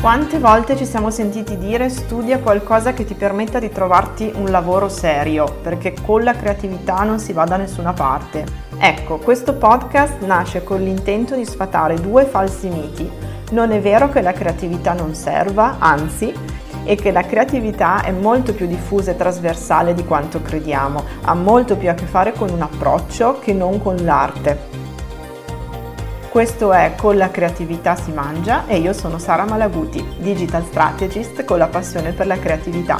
Quante volte ci siamo sentiti dire studia qualcosa che ti permetta di trovarti un lavoro serio, perché con la creatività non si va da nessuna parte. Ecco, questo podcast nasce con l'intento di sfatare due falsi miti. Non è vero che la creatività non serva, anzi, e che la creatività è molto più diffusa e trasversale di quanto crediamo, ha molto più a che fare con un approccio che non con l'arte. Questo è Con la creatività si mangia e io sono Sara Malaguti, digital strategist con la passione per la creatività.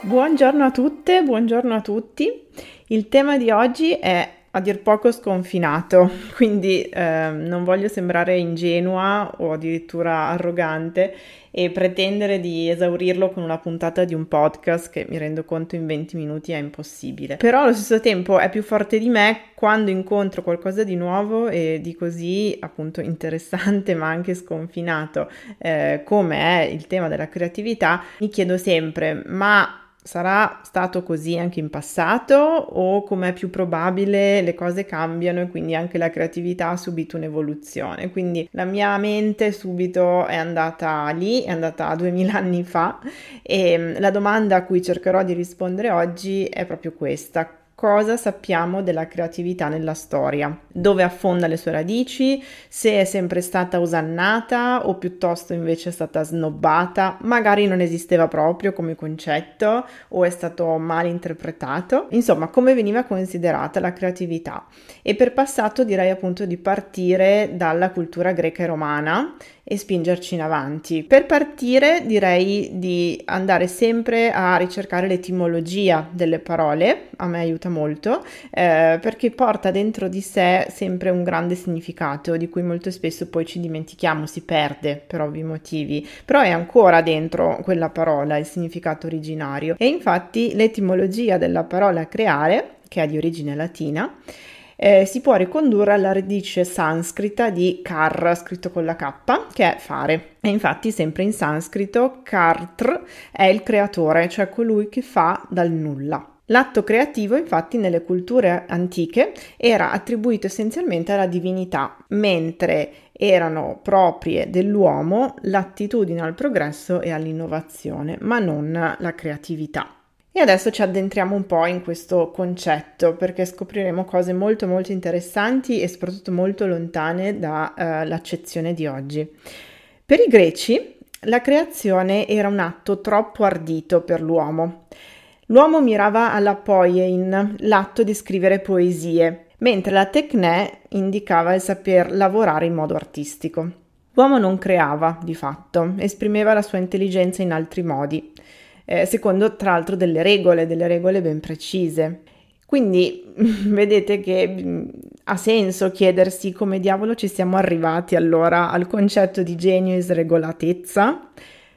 Buongiorno a tutte, buongiorno a tutti. Il tema di oggi è a dir poco sconfinato, quindi eh, non voglio sembrare ingenua o addirittura arrogante e pretendere di esaurirlo con una puntata di un podcast che mi rendo conto in 20 minuti è impossibile. Però allo stesso tempo è più forte di me quando incontro qualcosa di nuovo e di così appunto interessante ma anche sconfinato eh, come è il tema della creatività, mi chiedo sempre ma Sarà stato così anche in passato o come è più probabile le cose cambiano e quindi anche la creatività ha subito un'evoluzione? Quindi la mia mente subito è andata lì, è andata 2000 anni fa e mm, la domanda a cui cercherò di rispondere oggi è proprio questa cosa sappiamo della creatività nella storia, dove affonda le sue radici, se è sempre stata osannata o piuttosto invece è stata snobbata, magari non esisteva proprio come concetto o è stato mal interpretato, insomma come veniva considerata la creatività. E per passato direi appunto di partire dalla cultura greca e romana e spingerci in avanti. Per partire direi di andare sempre a ricercare l'etimologia delle parole, a me aiuta molto, eh, perché porta dentro di sé sempre un grande significato di cui molto spesso poi ci dimentichiamo, si perde per ovvi motivi, però è ancora dentro quella parola il significato originario e infatti l'etimologia della parola creare, che è di origine latina, eh, si può ricondurre alla radice sanscrita di kar, scritto con la K, che è fare. E infatti, sempre in sanscrito, kartr è il creatore, cioè colui che fa dal nulla. L'atto creativo, infatti, nelle culture antiche era attribuito essenzialmente alla divinità, mentre erano proprie dell'uomo l'attitudine al progresso e all'innovazione, ma non la creatività. E adesso ci addentriamo un po' in questo concetto perché scopriremo cose molto molto interessanti e soprattutto molto lontane dall'accezione uh, di oggi. Per i greci la creazione era un atto troppo ardito per l'uomo. L'uomo mirava alla poiein, l'atto di scrivere poesie, mentre la tecne indicava il saper lavorare in modo artistico. L'uomo non creava, di fatto, esprimeva la sua intelligenza in altri modi eh, secondo tra l'altro delle regole, delle regole ben precise. Quindi vedete che mm, ha senso chiedersi come diavolo ci siamo arrivati allora al concetto di genio e sregolatezza.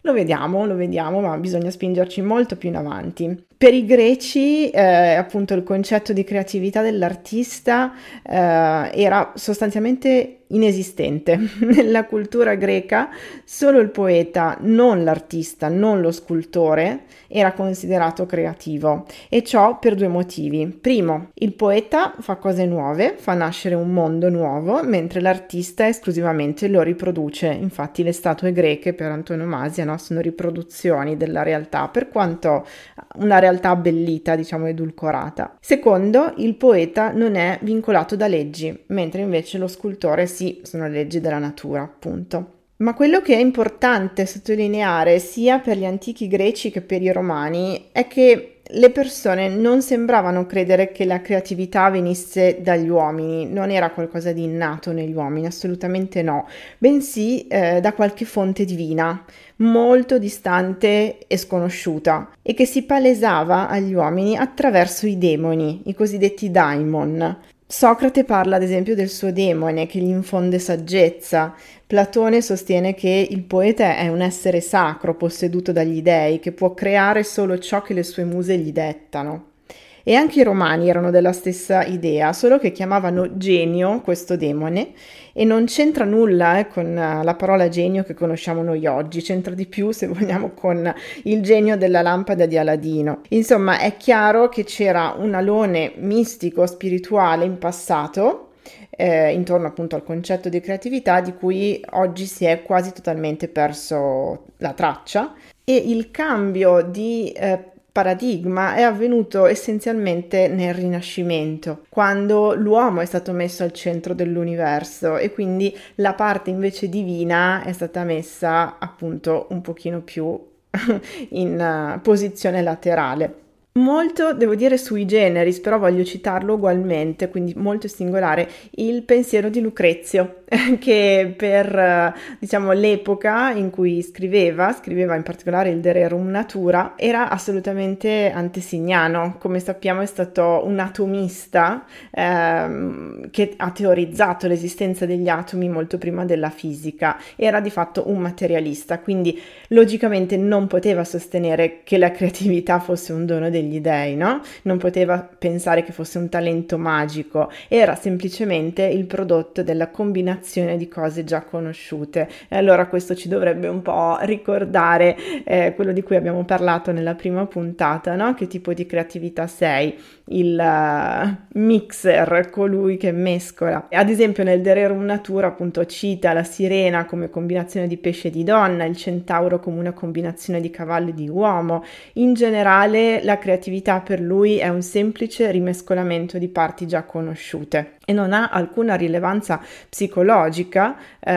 Lo vediamo, lo vediamo, ma bisogna spingerci molto più in avanti. Per i greci, eh, appunto, il concetto di creatività dell'artista eh, era sostanzialmente inesistente. Nella cultura greca solo il poeta, non l'artista, non lo scultore, era considerato creativo e ciò per due motivi. Primo, il poeta fa cose nuove, fa nascere un mondo nuovo, mentre l'artista esclusivamente lo riproduce. Infatti le statue greche per antonomasia no, sono riproduzioni della realtà, per quanto una realtà abbellita, diciamo edulcorata. Secondo, il poeta non è vincolato da leggi, mentre invece lo scultore sì, sono leggi della natura, appunto. Ma quello che è importante sottolineare sia per gli antichi greci che per i romani è che le persone non sembravano credere che la creatività venisse dagli uomini, non era qualcosa di innato negli uomini, assolutamente no, bensì eh, da qualche fonte divina, molto distante e sconosciuta, e che si palesava agli uomini attraverso i demoni, i cosiddetti daimon. Socrate parla ad esempio del suo demone che gli infonde saggezza, Platone sostiene che il poeta è un essere sacro posseduto dagli dei che può creare solo ciò che le sue muse gli dettano. E anche i romani erano della stessa idea, solo che chiamavano genio questo demone e non c'entra nulla eh, con la parola genio che conosciamo noi oggi, c'entra di più se vogliamo con il genio della lampada di Aladino. Insomma, è chiaro che c'era un alone mistico, spirituale in passato eh, intorno appunto al concetto di creatività di cui oggi si è quasi totalmente perso la traccia e il cambio di eh, paradigma è avvenuto essenzialmente nel Rinascimento, quando l'uomo è stato messo al centro dell'universo e quindi la parte invece divina è stata messa appunto un pochino più in uh, posizione laterale. Molto, devo dire, sui generis, però voglio citarlo ugualmente, quindi molto singolare, il pensiero di Lucrezio, che per, diciamo, l'epoca in cui scriveva, scriveva in particolare il De Rerum Natura, era assolutamente antesignano. Come sappiamo è stato un atomista ehm, che ha teorizzato l'esistenza degli atomi molto prima della fisica, era di fatto un materialista, quindi logicamente non poteva sostenere che la creatività fosse un dono degli degli dei, no? Non poteva pensare che fosse un talento magico, era semplicemente il prodotto della combinazione di cose già conosciute. E allora questo ci dovrebbe un po' ricordare eh, quello di cui abbiamo parlato nella prima puntata, no? Che tipo di creatività sei? Il uh, mixer, colui che mescola. Ad esempio nel De Rerum Natura appunto cita la sirena come combinazione di pesce e di donna, il centauro come una combinazione di cavallo e di uomo. In generale la creatività per lui è un semplice rimescolamento di parti già conosciute e non ha alcuna rilevanza psicologica eh,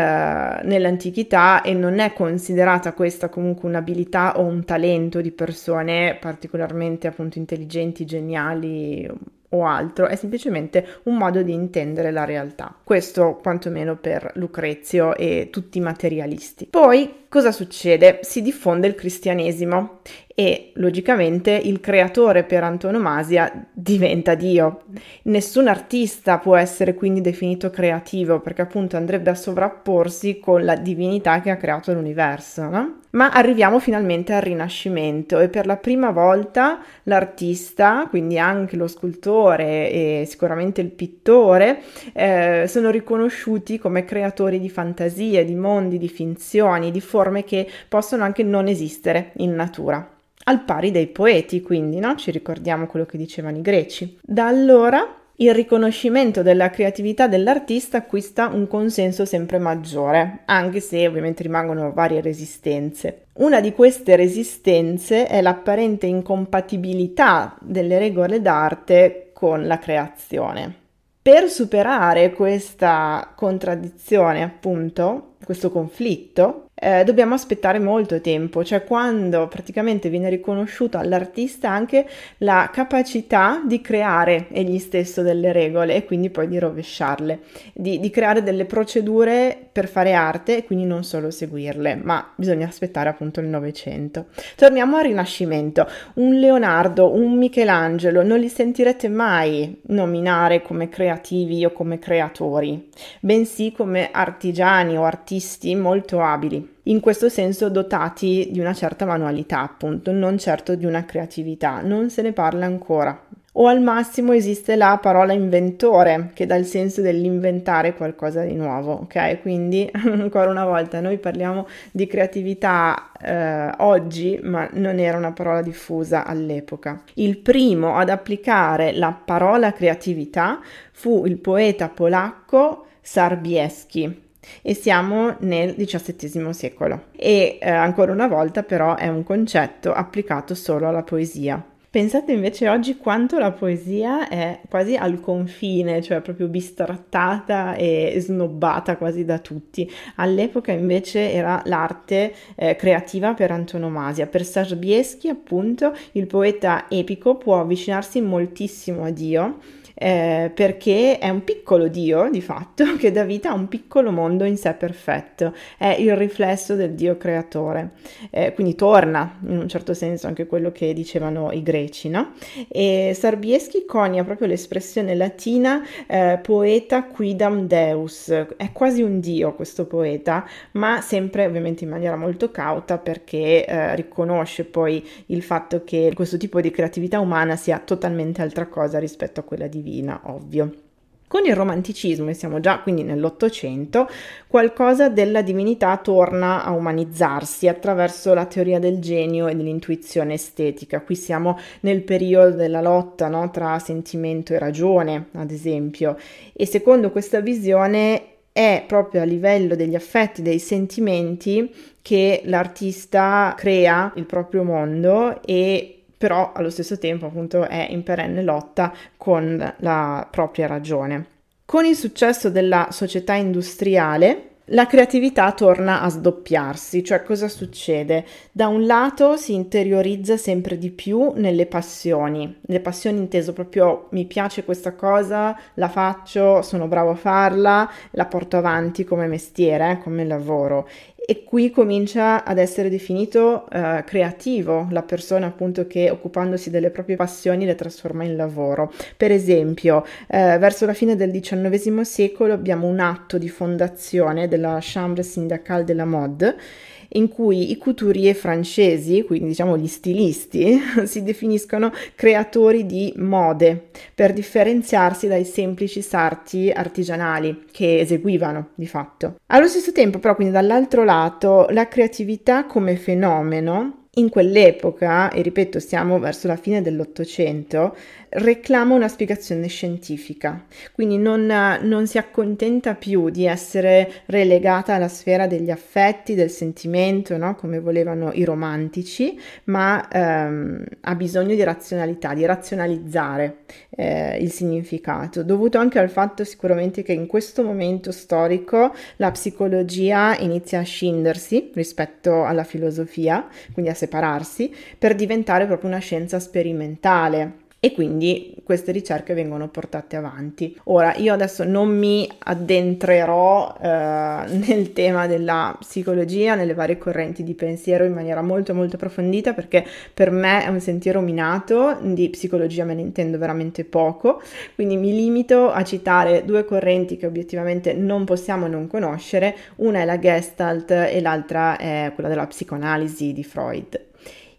nell'antichità e non è considerata questa comunque un'abilità o un talento di persone particolarmente appunto intelligenti, geniali o altro, è semplicemente un modo di intendere la realtà. Questo quantomeno per Lucrezio e tutti i materialisti. Poi cosa succede? Si diffonde il cristianesimo e logicamente il creatore per antonomasia diventa Dio. Nessun artista può essere quindi definito creativo perché appunto andrebbe a sovrapporsi con la divinità che ha creato l'universo, no? Ma arriviamo finalmente al Rinascimento e per la prima volta l'artista, quindi anche lo scultore e sicuramente il pittore, eh, sono riconosciuti come creatori di fantasie, di mondi, di finzioni, di forme che possono anche non esistere in natura al pari dei poeti, quindi no? ci ricordiamo quello che dicevano i greci. Da allora il riconoscimento della creatività dell'artista acquista un consenso sempre maggiore, anche se ovviamente rimangono varie resistenze. Una di queste resistenze è l'apparente incompatibilità delle regole d'arte con la creazione. Per superare questa contraddizione, appunto, questo conflitto, eh, dobbiamo aspettare molto tempo, cioè quando praticamente viene riconosciuta all'artista anche la capacità di creare egli stesso delle regole e quindi poi di rovesciarle, di, di creare delle procedure per fare arte e quindi non solo seguirle, ma bisogna aspettare appunto il Novecento. Torniamo al Rinascimento. Un Leonardo, un Michelangelo non li sentirete mai nominare come creativi o come creatori, bensì come artigiani o artisti molto abili in questo senso dotati di una certa manualità, appunto, non certo di una creatività. Non se ne parla ancora. O al massimo esiste la parola inventore, che dà il senso dell'inventare qualcosa di nuovo, ok? Quindi, ancora una volta, noi parliamo di creatività eh, oggi, ma non era una parola diffusa all'epoca. Il primo ad applicare la parola creatività fu il poeta polacco Sarbieschi, e siamo nel XVII secolo e eh, ancora una volta però è un concetto applicato solo alla poesia. Pensate invece oggi quanto la poesia è quasi al confine, cioè proprio bistrattata e snobbata quasi da tutti. All'epoca invece era l'arte eh, creativa per antonomasia. Per Sarbieschi, appunto, il poeta epico può avvicinarsi moltissimo a Dio eh, perché è un piccolo Dio di fatto che dà vita a un piccolo mondo in sé perfetto, è il riflesso del Dio creatore, eh, quindi torna in un certo senso anche quello che dicevano i greci, no? E Sarbieschi conia proprio l'espressione latina eh, poeta quidam deus, è quasi un Dio questo poeta, ma sempre ovviamente in maniera molto cauta perché eh, riconosce poi il fatto che questo tipo di creatività umana sia totalmente altra cosa rispetto a quella divina divina, ovvio. Con il romanticismo, e siamo già quindi nell'Ottocento, qualcosa della divinità torna a umanizzarsi attraverso la teoria del genio e dell'intuizione estetica. Qui siamo nel periodo della lotta no, tra sentimento e ragione, ad esempio, e secondo questa visione è proprio a livello degli affetti, dei sentimenti che l'artista crea il proprio mondo e però allo stesso tempo appunto è in perenne lotta con la propria ragione. Con il successo della società industriale la creatività torna a sdoppiarsi, cioè cosa succede? Da un lato si interiorizza sempre di più nelle passioni, le passioni inteso proprio mi piace questa cosa, la faccio, sono bravo a farla, la porto avanti come mestiere, come lavoro e qui comincia ad essere definito uh, creativo la persona appunto che occupandosi delle proprie passioni le trasforma in lavoro. Per esempio, uh, verso la fine del XIX secolo abbiamo un atto di fondazione della Chambre syndicale de la mode in cui i couturier francesi, quindi diciamo gli stilisti, si definiscono creatori di mode per differenziarsi dai semplici sarti artigianali che eseguivano di fatto. Allo stesso tempo, però, quindi dall'altro lato, la creatività come fenomeno in quell'epoca, e ripeto, siamo verso la fine dell'Ottocento, reclama una spiegazione scientifica, quindi non, non, si accontenta più di essere relegata alla sfera degli affetti, del sentimento, no? come volevano i romantici, ma ehm, ha bisogno di razionalità, di razionalizzare eh, il significato, dovuto anche al fatto sicuramente che in questo momento storico la psicologia inizia a scindersi rispetto alla filosofia, quindi a separarsi, per diventare proprio una scienza sperimentale e quindi queste ricerche vengono portate avanti. Ora, io adesso non mi addentrerò eh, nel tema della psicologia, nelle varie correnti di pensiero in maniera molto molto approfondita perché per me è un sentiero minato, di psicologia me ne intendo veramente poco, quindi mi limito a citare due correnti che obiettivamente non possiamo non conoscere, una è la Gestalt e l'altra è quella della psicoanalisi di Freud.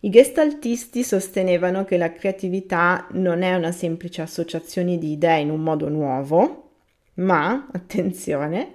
I gestaltisti sostenevano che la creatività non è una semplice associazione di idee in un modo nuovo, ma, attenzione,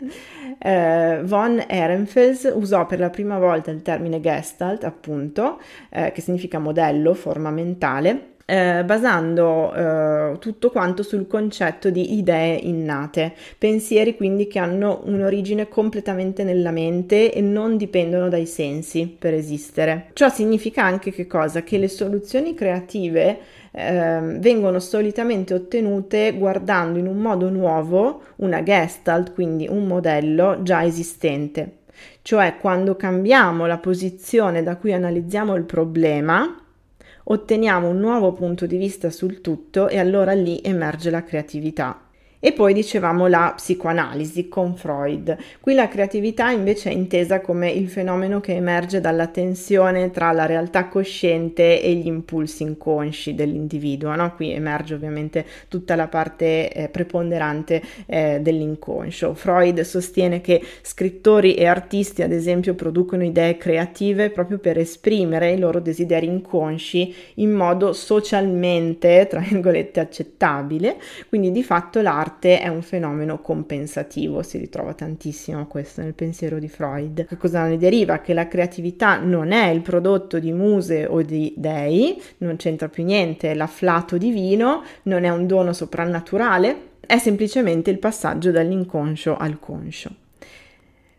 eh, von Ehrenfels usò per la prima volta il termine Gestalt, appunto, eh, che significa modello, forma mentale, eh, basando eh, tutto quanto sul concetto di idee innate, pensieri quindi che hanno un'origine completamente nella mente e non dipendono dai sensi per esistere. Ciò significa anche che cosa? Che le soluzioni creative eh, vengono solitamente ottenute guardando in un modo nuovo una gestalt, quindi un modello già esistente. Cioè quando cambiamo la posizione da cui analizziamo il problema, otteniamo un nuovo punto di vista sul tutto e allora lì emerge la creatività. E poi dicevamo la psicoanalisi con Freud. Qui la creatività invece è intesa come il fenomeno che emerge dalla tensione tra la realtà cosciente e gli impulsi inconsci dell'individuo. No? Qui emerge ovviamente tutta la parte eh, preponderante eh, dell'inconscio. Freud sostiene che scrittori e artisti, ad esempio, producono idee creative proprio per esprimere i loro desideri inconsci in modo socialmente, tra virgolette, accettabile. Quindi di fatto l'arte l'arte è un fenomeno compensativo, si ritrova tantissimo questo nel pensiero di Freud. Che cosa ne deriva? Che la creatività non è il prodotto di muse o di dei, non c'entra più niente, è l'afflato divino, non è un dono soprannaturale, è semplicemente il passaggio dall'inconscio al conscio.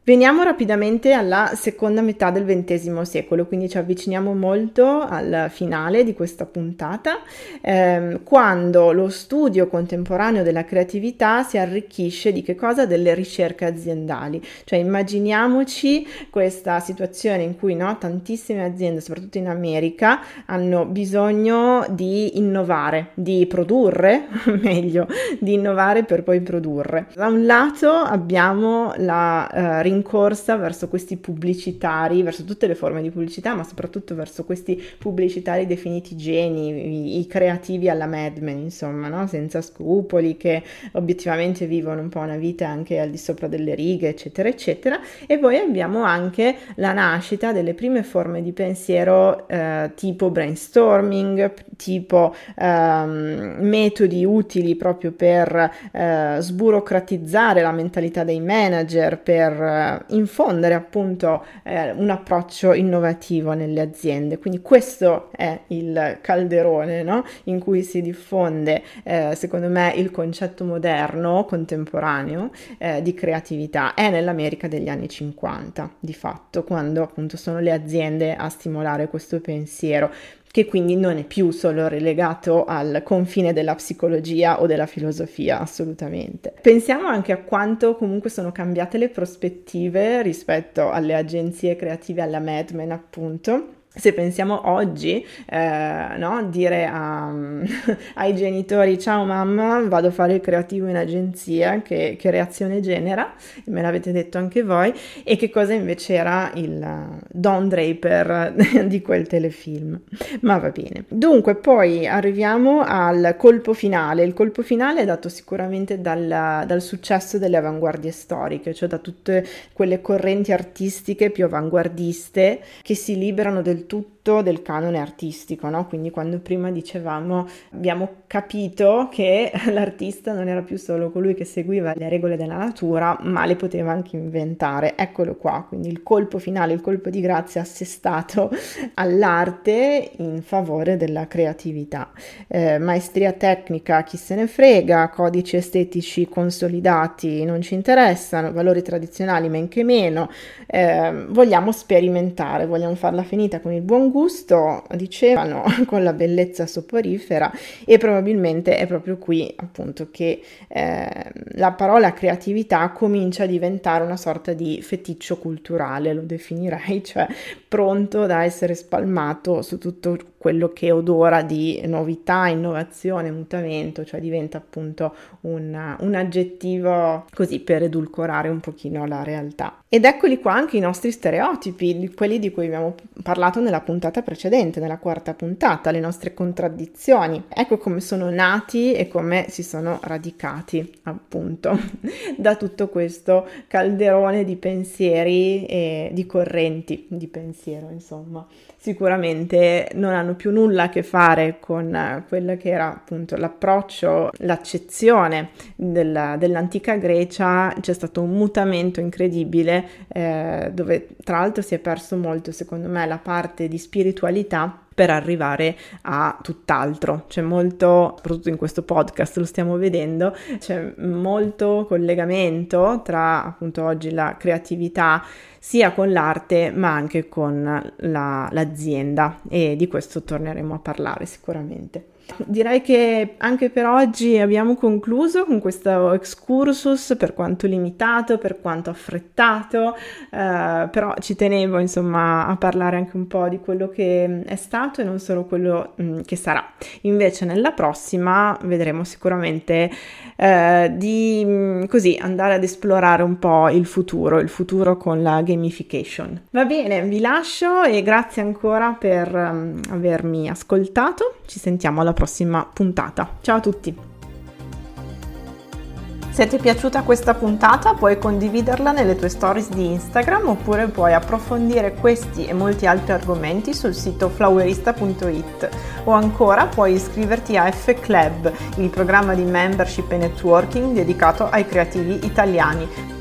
Veniamo rapidamente alla seconda metà del XX secolo, quindi ci avviciniamo molto al finale di questa puntata, ehm, quando lo studio contemporaneo della creatività si arricchisce di che cosa? Delle ricerche aziendali. Cioè immaginiamoci questa situazione in cui no, tantissime aziende, soprattutto in America, hanno bisogno di innovare, di produrre, meglio, di innovare per poi produrre. Da un lato abbiamo la eh, rincorsa verso questi pubblicitari, verso tutte le forme di pubblicità, ma soprattutto verso questi pubblicitari definiti geni, i, i creativi alla Mad Men, insomma, no? senza scrupoli, che obiettivamente vivono un po' una vita anche al di sopra delle righe, eccetera, eccetera. E poi abbiamo anche la nascita delle prime forme di pensiero eh, tipo brainstorming, tipo ehm, metodi utili proprio per eh, sburocratizzare la mentalità dei manager, per eh, infondere appunto eh, un approccio innovativo nelle aziende. Quindi questo è il calderone no? in cui si diffonde, eh, secondo me, il concetto moderno, contemporaneo eh, di creatività. È nell'America degli anni 50, di fatto, quando appunto sono le aziende a stimolare questo pensiero che quindi non è più solo relegato al confine della psicologia o della filosofia, assolutamente. Pensiamo anche a quanto comunque sono cambiate le prospettive rispetto alle agenzie creative, alla Mad Men appunto se pensiamo oggi, eh, no? dire a, ai genitori ciao mamma, vado a fare il creativo in agenzia, che, che, reazione genera, me l'avete detto anche voi, e che cosa invece era il Don Draper di quel telefilm. Ma va bene. Dunque, poi arriviamo al colpo finale. Il colpo finale è dato sicuramente dal, dal successo delle avanguardie storiche, cioè da tutte quelle correnti artistiche più avanguardiste che si liberano del tutto del canone artistico, no? Quindi quando prima dicevamo abbiamo capito che l'artista non era più solo colui che seguiva le regole della natura, ma le poteva anche inventare. Eccolo qua, quindi il colpo finale, il colpo di grazia assestato all'arte in favore della creatività. Eh, maestria tecnica, chi se ne frega, codici estetici consolidati non ci interessano, valori tradizionali men che meno, eh, vogliamo sperimentare, vogliamo farla finita con il buon gusto, dicevano, con la bellezza soporifera e probabilmente è proprio qui appunto che eh, la parola creatività comincia a diventare una sorta di feticcio culturale, lo definirei, cioè pronto da essere spalmato su tutto quello che odora di novità, innovazione, mutamento, cioè diventa appunto un, un aggettivo così per edulcorare un pochino la realtà. Ed eccoli qua anche i nostri stereotipi, quelli di cui abbiamo parlato nella puntata precedente, nella quarta puntata, le nostre contraddizioni. Ecco come sono nati e come si sono radicati, appunto, da tutto questo calderone di pensieri e di correnti di pensiero, insomma sicuramente non hanno più nulla a che fare con eh, quello che era appunto l'approccio, l'accezione della, dell'antica Grecia, c'è stato un mutamento incredibile eh, dove tra l'altro si è perso molto secondo me la parte di spiritualità per arrivare a tutt'altro. C'è molto, soprattutto in questo podcast lo stiamo vedendo, c'è molto collegamento tra appunto oggi la creatività sia con l'arte ma anche con la, l'azienda e di questo torneremo a parlare sicuramente. Direi che anche per oggi abbiamo concluso con questo excursus per quanto limitato, per quanto affrettato, eh, però ci tenevo insomma a parlare anche un po' di quello che è stato e non solo quello mh, mm, che sarà. Invece nella prossima vedremo sicuramente eh, di mh, mm, così andare ad esplorare un po' il futuro, il futuro con la gamification. Va bene, vi lascio e grazie ancora per um, avermi ascoltato. Ci sentiamo alla prossima puntata. Ciao a tutti! Se ti è piaciuta questa puntata puoi condividerla nelle tue stories di Instagram oppure puoi approfondire questi e molti altri argomenti sul sito flowerista.it o ancora puoi iscriverti a F Club, il programma di membership e networking dedicato ai creativi italiani